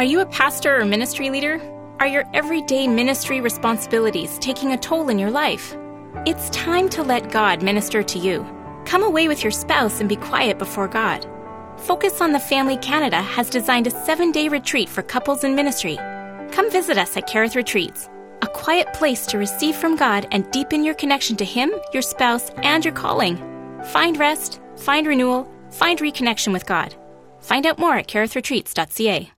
Are you a pastor or ministry leader? Are your everyday ministry responsibilities taking a toll in your life? It's time to let God minister to you. Come away with your spouse and be quiet before God. Focus on the Family Canada has designed a seven day retreat for couples in ministry. Come visit us at Carith Retreats, a quiet place to receive from God and deepen your connection to Him, your spouse, and your calling. Find rest, find renewal, find reconnection with God. Find out more at carithretreats.ca.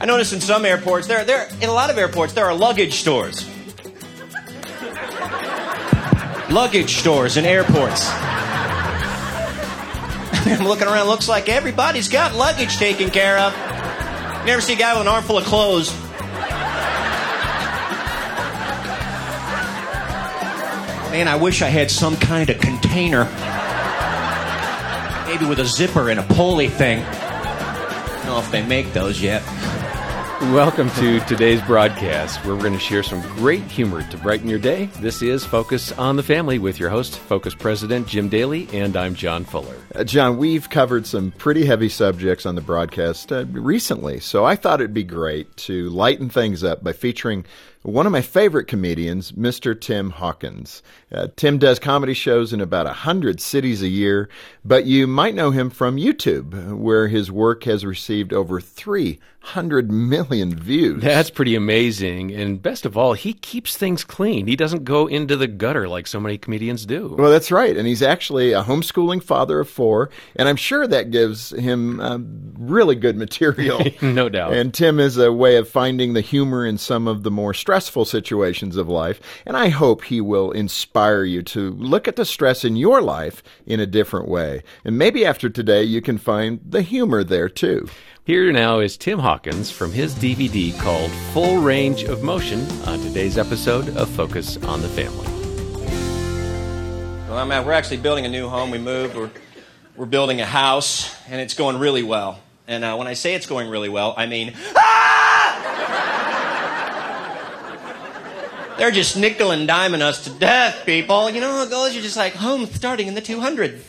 I notice in some airports, there, there, in a lot of airports, there are luggage stores. luggage stores in airports. I'm looking around, looks like everybody's got luggage taken care of. You never see a guy with an armful of clothes. Man, I wish I had some kind of container. Maybe with a zipper and a pulley thing. I don't know if they make those yet. Welcome to today's broadcast, where we're going to share some great humor to brighten your day. This is Focus on the Family with your host, Focus President Jim Daly, and I'm John Fuller. Uh, John, we've covered some pretty heavy subjects on the broadcast uh, recently, so I thought it'd be great to lighten things up by featuring one of my favorite comedians, Mr. Tim Hawkins. Uh, Tim does comedy shows in about a hundred cities a year, but you might know him from YouTube, where his work has received over 300 million views. That's pretty amazing. And best of all, he keeps things clean. He doesn't go into the gutter like so many comedians do. Well, that's right. And he's actually a homeschooling father of four, and I'm sure that gives him uh, really good material. no doubt. And Tim is a way of finding the humor in some of the more stressful situations of life, and I hope he will inspire you to look at the stress in your life in a different way. And maybe after today, you can find the humor there too. Here now is Tim Hawkins from his DVD called Full Range of Motion on today's episode of Focus on the Family. Well, I'm at, we're actually building a new home. We moved. We're, we're building a house, and it's going really well. And uh, when I say it's going really well, I mean, ah! They're just nickel and diming us to death, people. You know goes? You're just like, home starting in the 200s.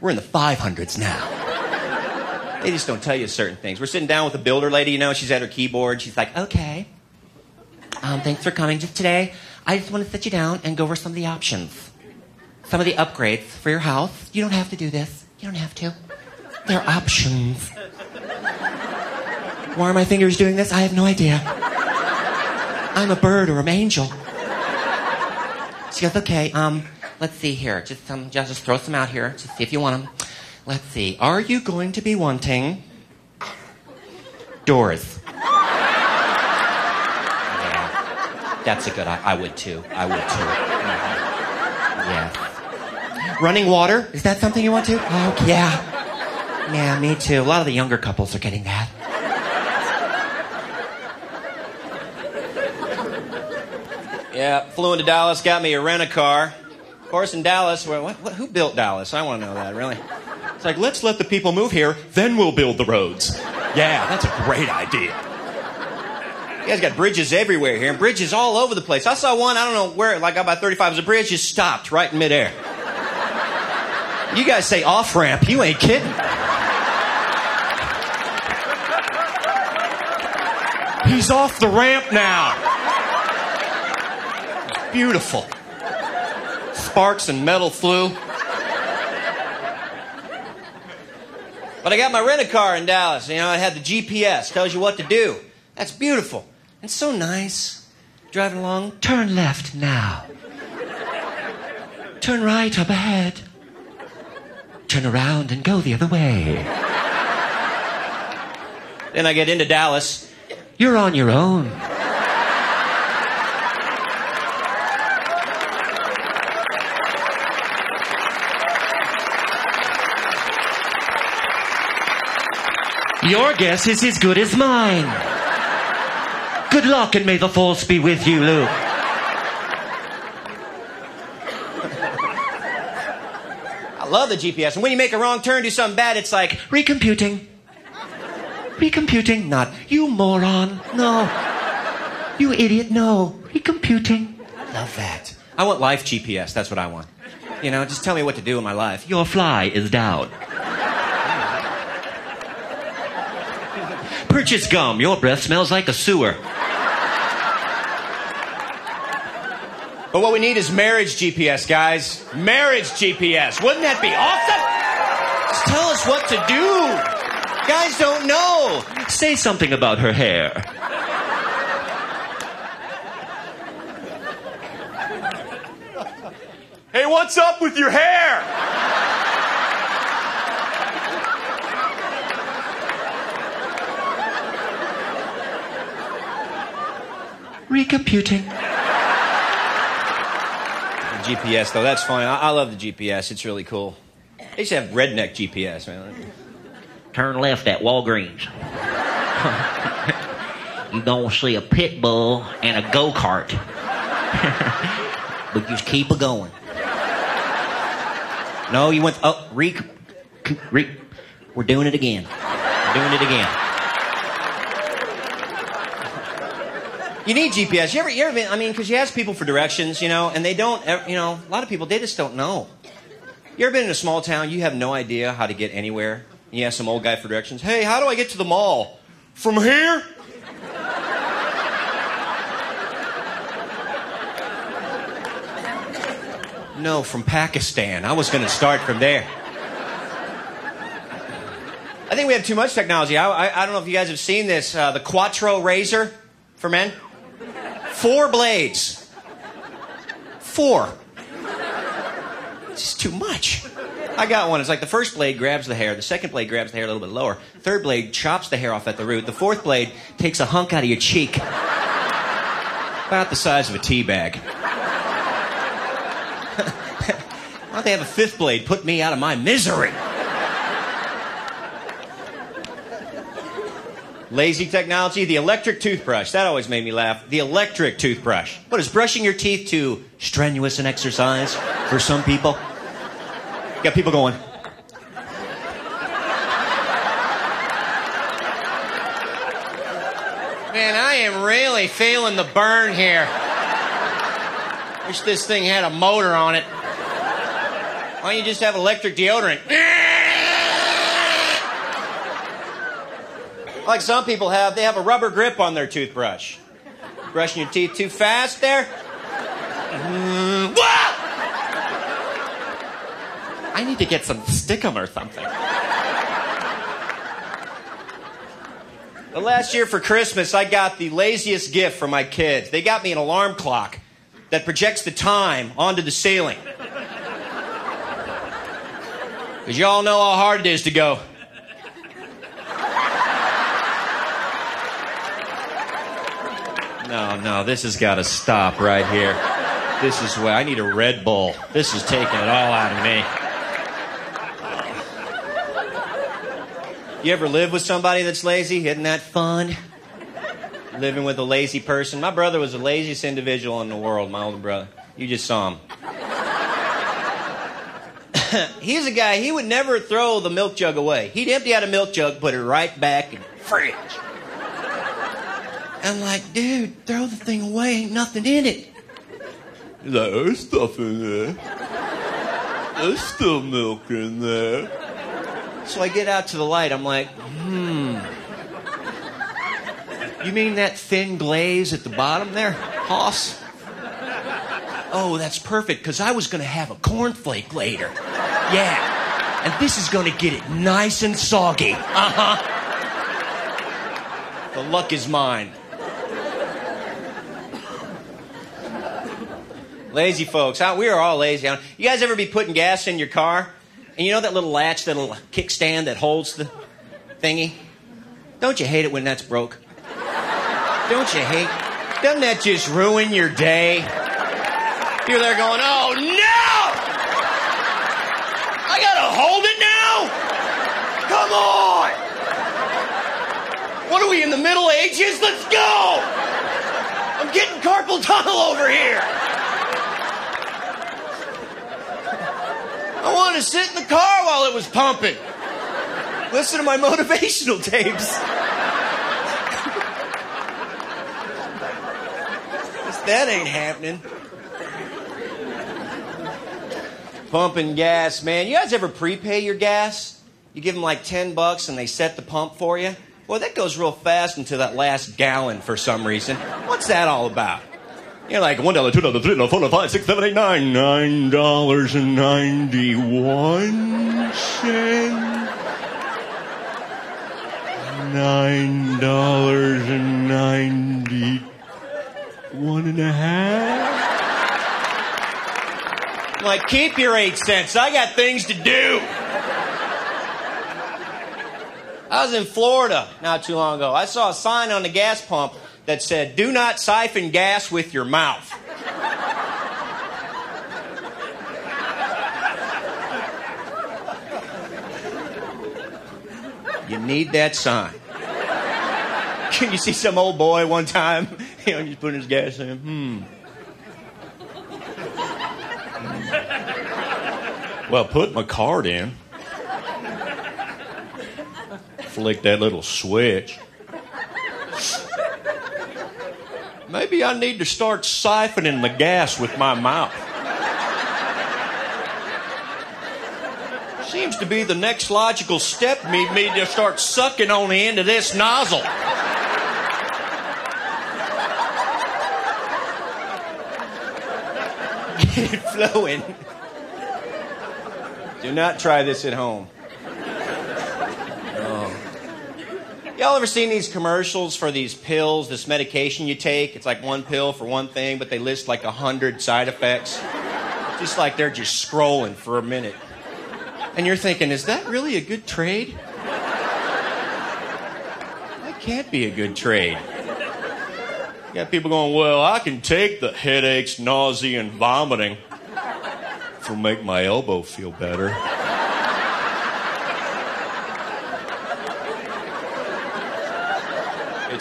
We're in the 500s now. They just don't tell you certain things. We're sitting down with a builder lady, you know, she's at her keyboard. She's like, okay, um, thanks for coming. Just today, I just want to sit you down and go over some of the options, some of the upgrades for your house. You don't have to do this. You don't have to. They're options. Why are my fingers doing this? I have no idea. I'm a bird or an angel. She goes, okay, um, let's see here. Just um, just, just throw some out here. Just see if you want them. Let's see. Are you going to be wanting doors? Yeah. That's a good. I, I would too. I would too. Yeah. Running water? Is that something you want to? Oh, yeah. Yeah, me too. A lot of the younger couples are getting that. Yeah, flew into Dallas, got me a rent a car. Of course, in Dallas, well, what, what, who built Dallas? I want to know that, really. It's like, let's let the people move here, then we'll build the roads. Yeah, that's a great idea. You guys got bridges everywhere here, and bridges all over the place. I saw one, I don't know where, like about 35 was a bridge, just stopped right in midair. You guys say off ramp, you ain't kidding. He's off the ramp now. Beautiful. Sparks and metal flew. But I got my rent a car in Dallas. You know, it had the GPS, tells you what to do. That's beautiful. It's so nice. Driving along, turn left now. Turn right up ahead. Turn around and go the other way. Then I get into Dallas. You're on your own. Your guess is as good as mine. Good luck and may the force be with you, Luke. I love the GPS. And when you make a wrong turn, do something bad, it's like, recomputing. Recomputing. Not, you moron. No. You idiot. No. Recomputing. Love that. I want life GPS. That's what I want. You know, just tell me what to do in my life. Your fly is down. Purchase gum. Your breath smells like a sewer. But what we need is marriage GPS, guys. Marriage GPS. Wouldn't that be awesome? Just tell us what to do. Guys don't know. Say something about her hair. Hey, what's up with your hair? Recomputing. The GPS, though, that's fine. I, I love the GPS. It's really cool. They used to have redneck GPS, man. Turn left at Walgreens. you gonna see a pit bull and a go kart. but just keep it going. No, you went. Oh, re. re we're doing it again. We're doing it again. You need GPS. You ever, you ever been, I mean, because you ask people for directions, you know, and they don't, you know, a lot of people, they just don't know. You ever been in a small town, you have no idea how to get anywhere? You ask some old guy for directions. Hey, how do I get to the mall? From here? No, from Pakistan. I was going to start from there. I think we have too much technology. I, I, I don't know if you guys have seen this. Uh, the Quattro razor for men. Four blades. Four. It's just too much. I got one. It's like the first blade grabs the hair, the second blade grabs the hair a little bit lower, third blade chops the hair off at the root, the fourth blade takes a hunk out of your cheek, about the size of a tea bag. Why don't they have a fifth blade put me out of my misery? Lazy technology, the electric toothbrush. That always made me laugh. The electric toothbrush. What is brushing your teeth too strenuous an exercise for some people? You got people going. Man, I am really feeling the burn here. Wish this thing had a motor on it. Why don't you just have electric deodorant? Like some people have, they have a rubber grip on their toothbrush. Brushing your teeth too fast there? Mm, I need to get some stickum or something. The last year for Christmas, I got the laziest gift for my kids. They got me an alarm clock that projects the time onto the ceiling. Because y'all know how hard it is to go. No, no, this has got to stop right here. This is where I need a Red Bull. This is taking it all out of me. You ever live with somebody that's lazy? Isn't that fun? Living with a lazy person. My brother was the laziest individual in the world, my older brother. You just saw him. He's a guy, he would never throw the milk jug away. He'd empty out a milk jug, put it right back in the fridge. I'm like, dude, throw the thing away, ain't nothing in it. He's like, there's stuff in there. There's still milk in there. So I get out to the light, I'm like, hmm. You mean that thin glaze at the bottom there, Hoss? Oh, that's perfect, because I was going to have a cornflake later. Yeah. And this is going to get it nice and soggy. Uh huh. The luck is mine. Lazy folks. We are all lazy. You guys ever be putting gas in your car? And you know that little latch, that little kickstand that holds the thingy? Don't you hate it when that's broke? Don't you hate? Doesn't that just ruin your day? You're there going, oh no! I gotta hold it now? Come on! What are we in the Middle Ages? Let's go! I'm getting carpal tunnel over here. I want to sit in the car while it was pumping. Listen to my motivational tapes. that ain't happening. Pumping gas, man. You guys ever prepay your gas? You give them like 10 bucks and they set the pump for you? Well, that goes real fast until that last gallon for some reason. What's that all about? You're like one dollar, two dollar, three dollar, four dollar, five, six, seven, eight, nine, nine dollars and ninety-one cents. Nine dollars and ninety-one and a half. Like, keep your eight cents. I got things to do. I was in Florida not too long ago. I saw a sign on the gas pump that said, Do not siphon gas with your mouth. You need that sign. Can you see some old boy one time? You know, he's putting his gas in. Hmm. Well, put my card in. Flick that little switch. Maybe I need to start siphoning the gas with my mouth. Seems to be the next logical step. Me, me to start sucking on the end of this nozzle. Get it flowing. Do not try this at home. Oh. Y'all ever seen these commercials for these pills, this medication you take? It's like one pill for one thing, but they list like a hundred side effects. Just like they're just scrolling for a minute. And you're thinking, is that really a good trade? That can't be a good trade. You got people going, well, I can take the headaches, nausea, and vomiting will make my elbow feel better.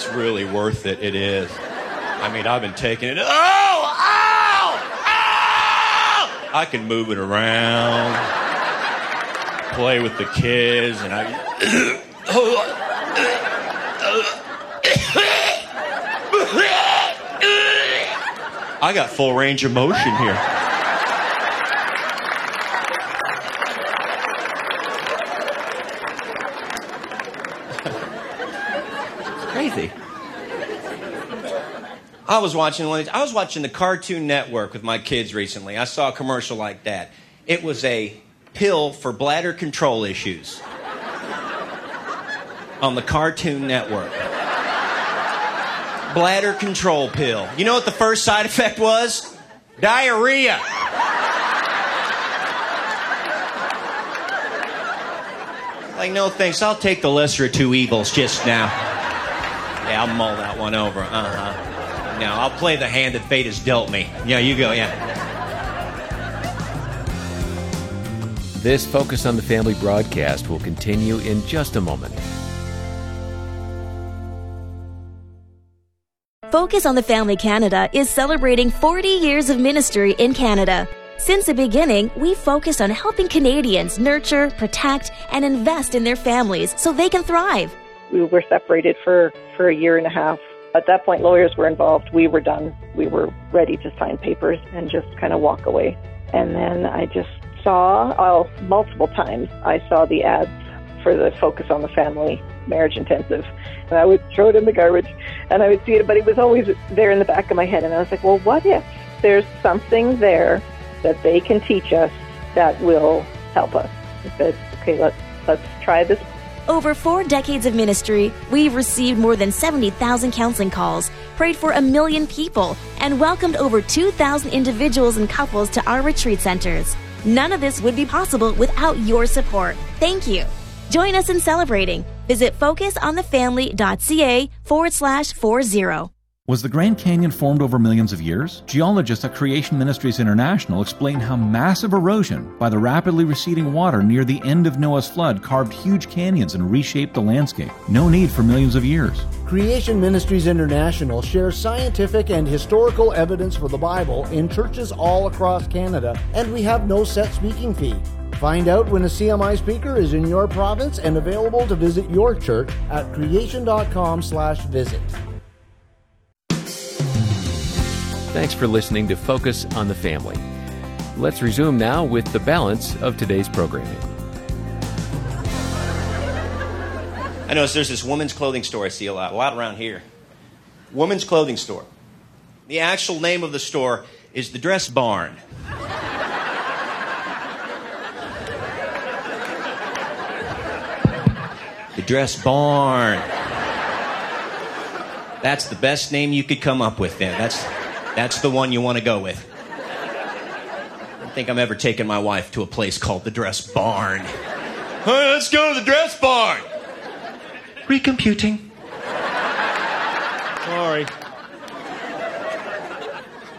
It's really worth it. It is. I mean, I've been taking it. Oh, ow, ow! I can move it around, play with the kids, and I. I got full range of motion here. I was watching one. I was watching the Cartoon Network with my kids recently. I saw a commercial like that. It was a pill for bladder control issues on the Cartoon Network. Bladder control pill. You know what the first side effect was? Diarrhea. Like, no thanks. I'll take the lesser of two evils just now. Yeah, I'll mull that one over. Uh huh now. I'll play the hand that fate has dealt me. Yeah, you go, yeah. This Focus on the Family broadcast will continue in just a moment. Focus on the Family Canada is celebrating 40 years of ministry in Canada. Since the beginning, we focused on helping Canadians nurture, protect, and invest in their families so they can thrive. We were separated for, for a year and a half at that point, lawyers were involved. We were done. We were ready to sign papers and just kind of walk away. And then I just saw, oh, multiple times, I saw the ads for the Focus on the Family marriage intensive. And I would throw it in the garbage and I would see it, but it was always there in the back of my head. And I was like, well, what if there's something there that they can teach us that will help us? I said, okay, let's, let's try this over four decades of ministry, we've received more than 70,000 counseling calls, prayed for a million people, and welcomed over 2,000 individuals and couples to our retreat centers. None of this would be possible without your support. Thank you. Join us in celebrating. Visit focusonthefamily.ca forward slash 40. Was the Grand Canyon formed over millions of years? Geologists at Creation Ministries International explain how massive erosion by the rapidly receding water near the end of Noah's flood carved huge canyons and reshaped the landscape. No need for millions of years. Creation Ministries International shares scientific and historical evidence for the Bible in churches all across Canada, and we have no set speaking fee. Find out when a CMI speaker is in your province and available to visit your church at creation.com/visit. Thanks for listening to Focus on the Family. Let's resume now with the balance of today's programming. I notice there's this woman's clothing store I see a lot, a lot around here. Woman's clothing store. The actual name of the store is the Dress Barn. the Dress Barn. That's the best name you could come up with then. That's, that's the one you want to go with. I don't think I'm ever taking my wife to a place called the Dress Barn. Hey, let's go to the Dress Barn. Recomputing. Sorry.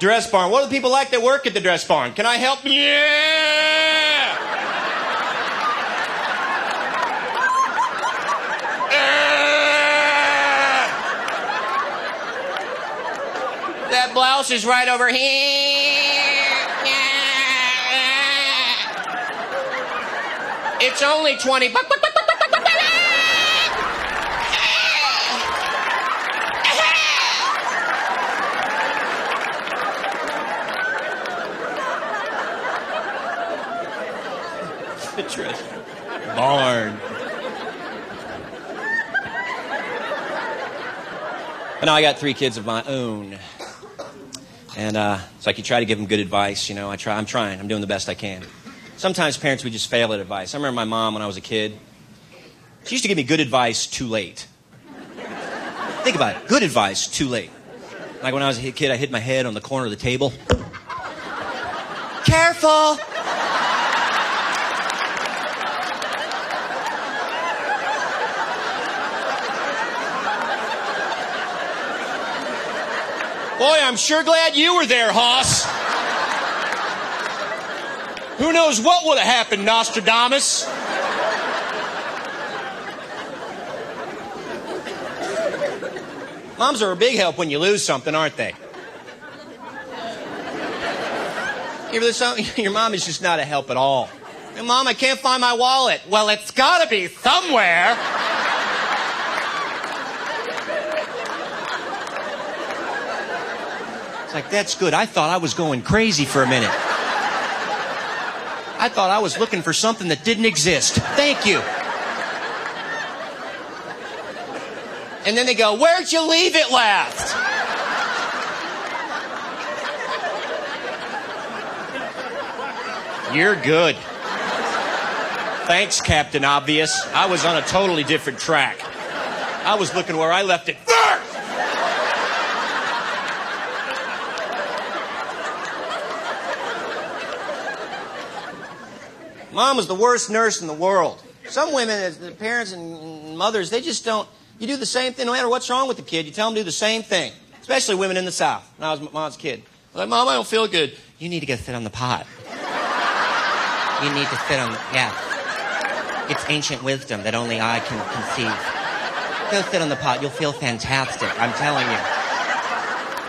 Dress barn. What do the people like that work at the dress barn? Can I help? Yeah! That blouse is right over here. It's only 20 bucks. the barn. And now I got three kids of my own. And uh, it's like you try to give them good advice. You know, I try. I'm trying. I'm doing the best I can. Sometimes parents we just fail at advice. I remember my mom when I was a kid. She used to give me good advice too late. Think about it. Good advice too late. Like when I was a kid, I hit my head on the corner of the table. Careful. Boy, I'm sure glad you were there, Hoss. Who knows what would have happened, Nostradamus? Moms are a big help when you lose something, aren't they? Your mom is just not a help at all. Mom, I can't find my wallet. Well, it's got to be somewhere. It's like, that's good. I thought I was going crazy for a minute. I thought I was looking for something that didn't exist. Thank you. And then they go, Where'd you leave it last? You're good. Thanks, Captain Obvious. I was on a totally different track. I was looking where I left it first. Mom was the worst nurse in the world. Some women, as the parents and mothers, they just don't. You do the same thing no matter what's wrong with the kid. You tell them to do the same thing. Especially women in the South. When I was mom's kid, I was like, Mom, I don't feel good. You need to go sit on the pot. You need to sit on. Yeah. It's ancient wisdom that only I can conceive. Go sit on the pot. You'll feel fantastic. I'm telling you.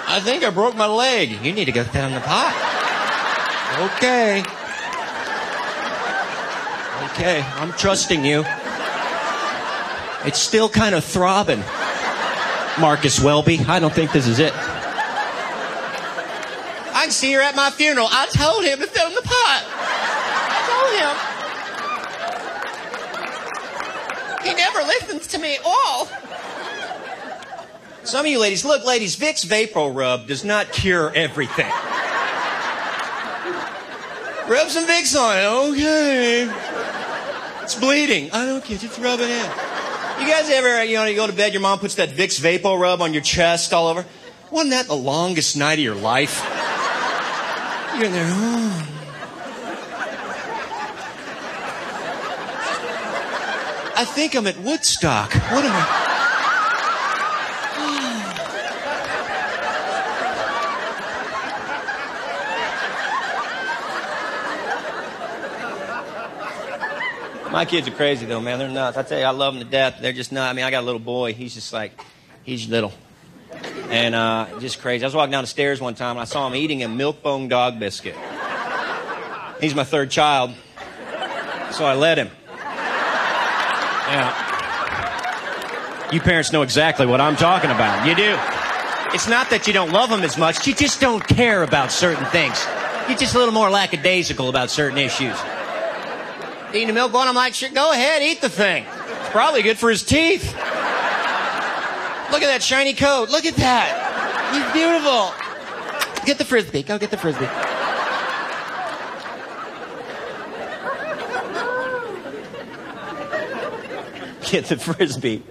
I think I broke my leg. You need to go sit on the pot. Okay. Okay, I'm trusting you. It's still kind of throbbing. Marcus Welby, I don't think this is it. I can see her at my funeral. I told him to throw in the pot. I told him. He never listens to me at all. Some of you ladies, look, ladies, Vicks VapoRub does not cure everything. Rub some Vicks on it, okay. It's bleeding. I don't care, just rub it in. You guys ever, you know, you go to bed, your mom puts that Vicks VapoRub on your chest all over? Wasn't that the longest night of your life? You're in there, oh. I think I'm at Woodstock. What am I? My kids are crazy though, man. They're nuts. I tell you, I love them to death. They're just nuts. I mean, I got a little boy. He's just like, he's little, and uh, just crazy. I was walking down the stairs one time and I saw him eating a milk bone dog biscuit. He's my third child, so I let him. Yeah. You parents know exactly what I'm talking about. You do. It's not that you don't love them as much. You just don't care about certain things. You're just a little more lackadaisical about certain issues. Eating a milk bone, I'm like, go ahead, eat the thing. It's probably good for his teeth. Look at that shiny coat. Look at that. He's beautiful. Get the frisbee. Go get the frisbee. Get the frisbee.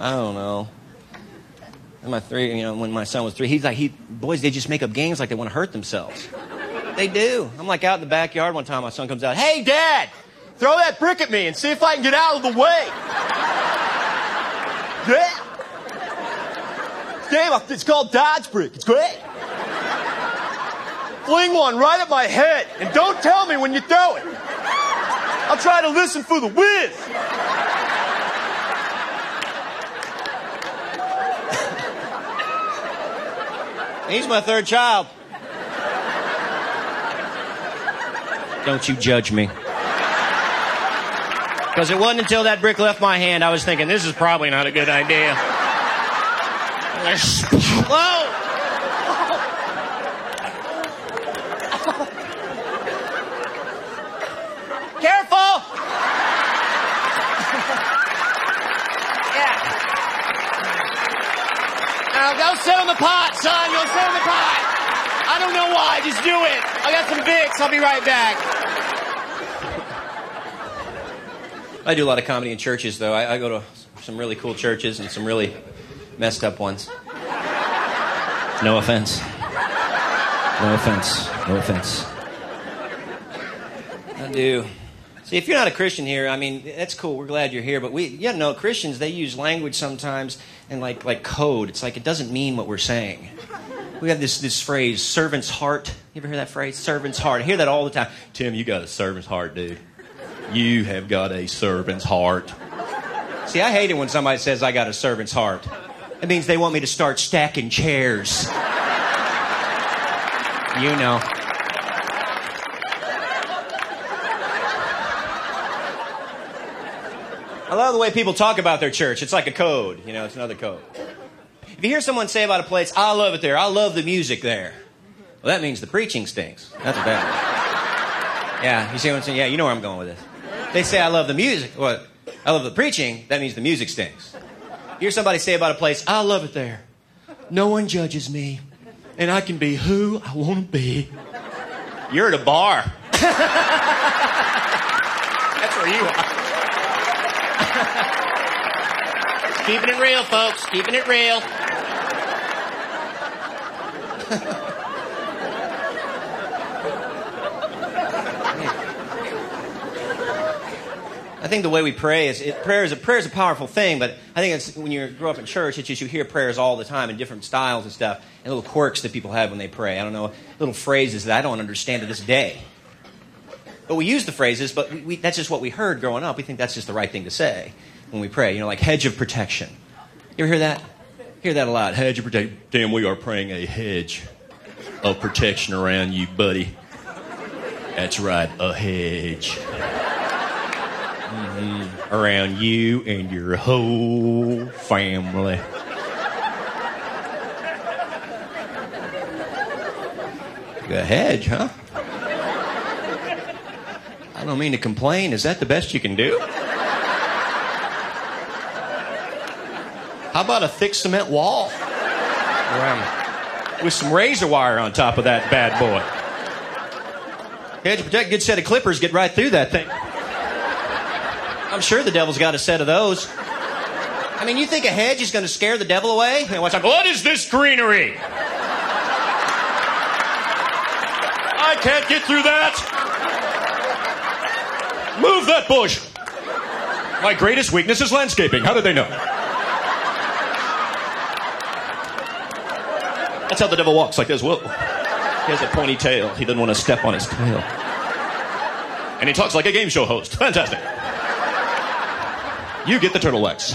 I don't know. And my three, you know, when my son was three, he's like, he boys, they just make up games like they want to hurt themselves. They do. I'm like out in the backyard one time. My son comes out. Hey, Dad, throw that brick at me and see if I can get out of the way. Yeah. Game, it's called Dodge Brick. It's great. Fling one right at my head, and don't tell me when you throw it. I'll try to listen for the whiz. He's my third child. Don't you judge me. Because it wasn't until that brick left my hand I was thinking, this is probably not a good idea. Whoa! Careful! yeah. Now go sit on the pot, son. Go sit on the pot. I don't know why. Just do it. I got some Vicks. I'll be right back. I do a lot of comedy in churches, though. I, I go to some really cool churches and some really messed up ones. No offense. No offense. No offense. I do. See, if you're not a Christian here, I mean, that's cool. We're glad you're here. But we, you know, Christians, they use language sometimes and like, like code. It's like it doesn't mean what we're saying. We have this, this phrase, servant's heart. You ever hear that phrase? Servant's heart. I hear that all the time. Tim, you got a servant's heart, dude. You have got a servant's heart. See, I hate it when somebody says I got a servant's heart. It means they want me to start stacking chairs. You know. I love the way people talk about their church. It's like a code, you know, it's another code. If you hear someone say about a place, I love it there, I love the music there, well, that means the preaching stinks. That's what that means. Yeah, you see what I'm saying? Yeah, you know where I'm going with this. They say, I love the music. What? I love the preaching. That means the music stinks. You hear somebody say about a place, I love it there. No one judges me, and I can be who I want to be. You're at a bar. That's where you are. Keeping it real, folks. Keeping it real. I think the way we pray is it, prayer is a prayer is a powerful thing, but I think it's when you grow up in church, it's just you hear prayers all the time in different styles and stuff, and little quirks that people have when they pray. I don't know, little phrases that I don't understand to this day. But we use the phrases, but we, we, that's just what we heard growing up. We think that's just the right thing to say when we pray. You know, like hedge of protection. You ever hear that? Hear that a lot. Hedge of protection. Damn, we are praying a hedge of protection around you, buddy. That's right, a hedge. Mm-hmm. Around you and your whole family. A hedge, huh? I don't mean to complain. Is that the best you can do? How about a thick cement wall? Around with some razor wire on top of that bad boy. Hedge protect, good set of clippers get right through that thing. I'm sure the devil's got a set of those. I mean, you think a hedge is going to scare the devil away? And watch out. What is this greenery? I can't get through that. Move that bush. My greatest weakness is landscaping. How did they know? That's how the devil walks, like this. Whoa. He has a pointy tail. He doesn't want to step on his tail. And he talks like a game show host. Fantastic. You get the turtlenecks.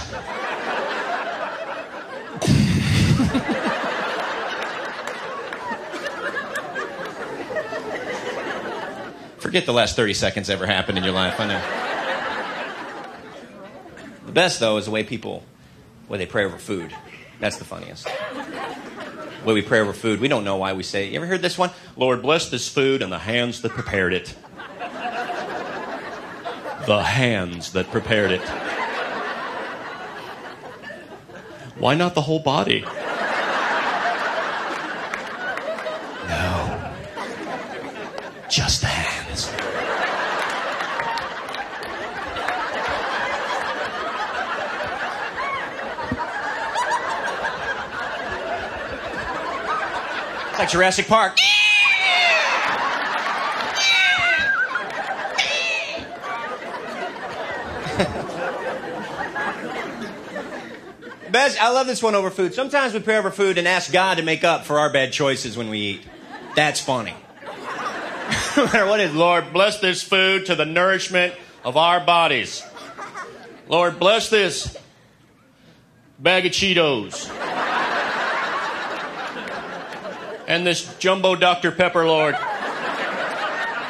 Forget the last 30 seconds ever happened in your life. I know. The best, though, is the way people, way they pray over food. That's the funniest. Way we pray over food. We don't know why we say. You ever heard this one? Lord, bless this food and the hands that prepared it. the hands that prepared it. Why not the whole body? No. Just the hands. It's Jurassic Park. Best, I love this one over food. Sometimes we pray over food and ask God to make up for our bad choices when we eat. That's funny. no matter what Lord, bless this food to the nourishment of our bodies. Lord, bless this bag of Cheetos. And this jumbo Dr. Pepper, Lord.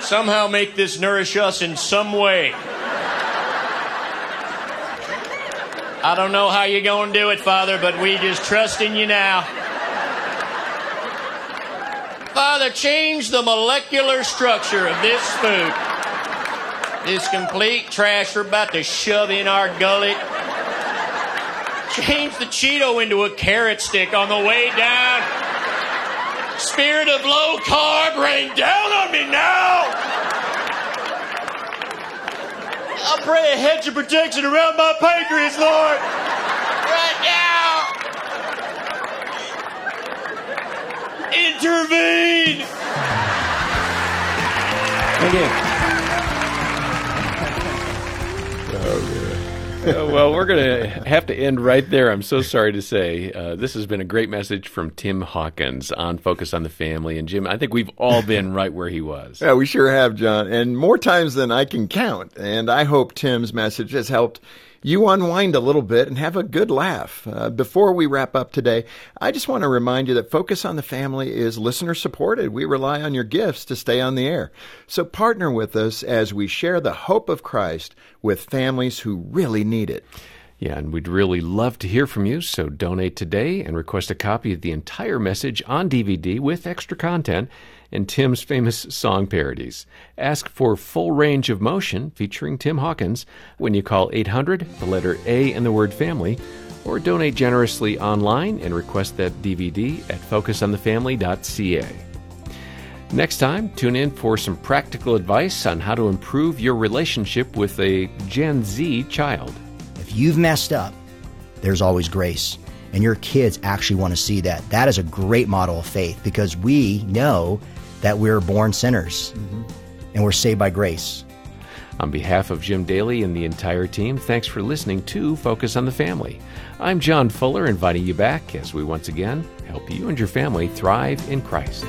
Somehow make this nourish us in some way. I don't know how you're going to do it, Father, but we just trust in you now. Father, change the molecular structure of this food. This complete trash we're about to shove in our gullet. Change the Cheeto into a carrot stick on the way down. Spirit of low carb, rain down on me now. I pray a hedge of protection around my pancreas, Lord. Right now. Intervene. Thank you. Uh, well, we're going to have to end right there. I'm so sorry to say. Uh, this has been a great message from Tim Hawkins on Focus on the Family. And Jim, I think we've all been right where he was. Yeah, we sure have, John, and more times than I can count. And I hope Tim's message has helped you unwind a little bit and have a good laugh. Uh, before we wrap up today, I just want to remind you that Focus on the Family is listener supported. We rely on your gifts to stay on the air. So partner with us as we share the hope of Christ with families who really need it. Yeah, and we'd really love to hear from you, so donate today and request a copy of the entire message on DVD with extra content and Tim's famous song parodies. Ask for Full Range of Motion featuring Tim Hawkins when you call 800, the letter A and the word family, or donate generously online and request that DVD at focusonthefamily.ca. Next time, tune in for some practical advice on how to improve your relationship with a Gen Z child. If you've messed up, there's always grace. And your kids actually want to see that. That is a great model of faith because we know that we're born sinners mm-hmm. and we're saved by grace. On behalf of Jim Daly and the entire team, thanks for listening to Focus on the Family. I'm John Fuller, inviting you back as we once again help you and your family thrive in Christ.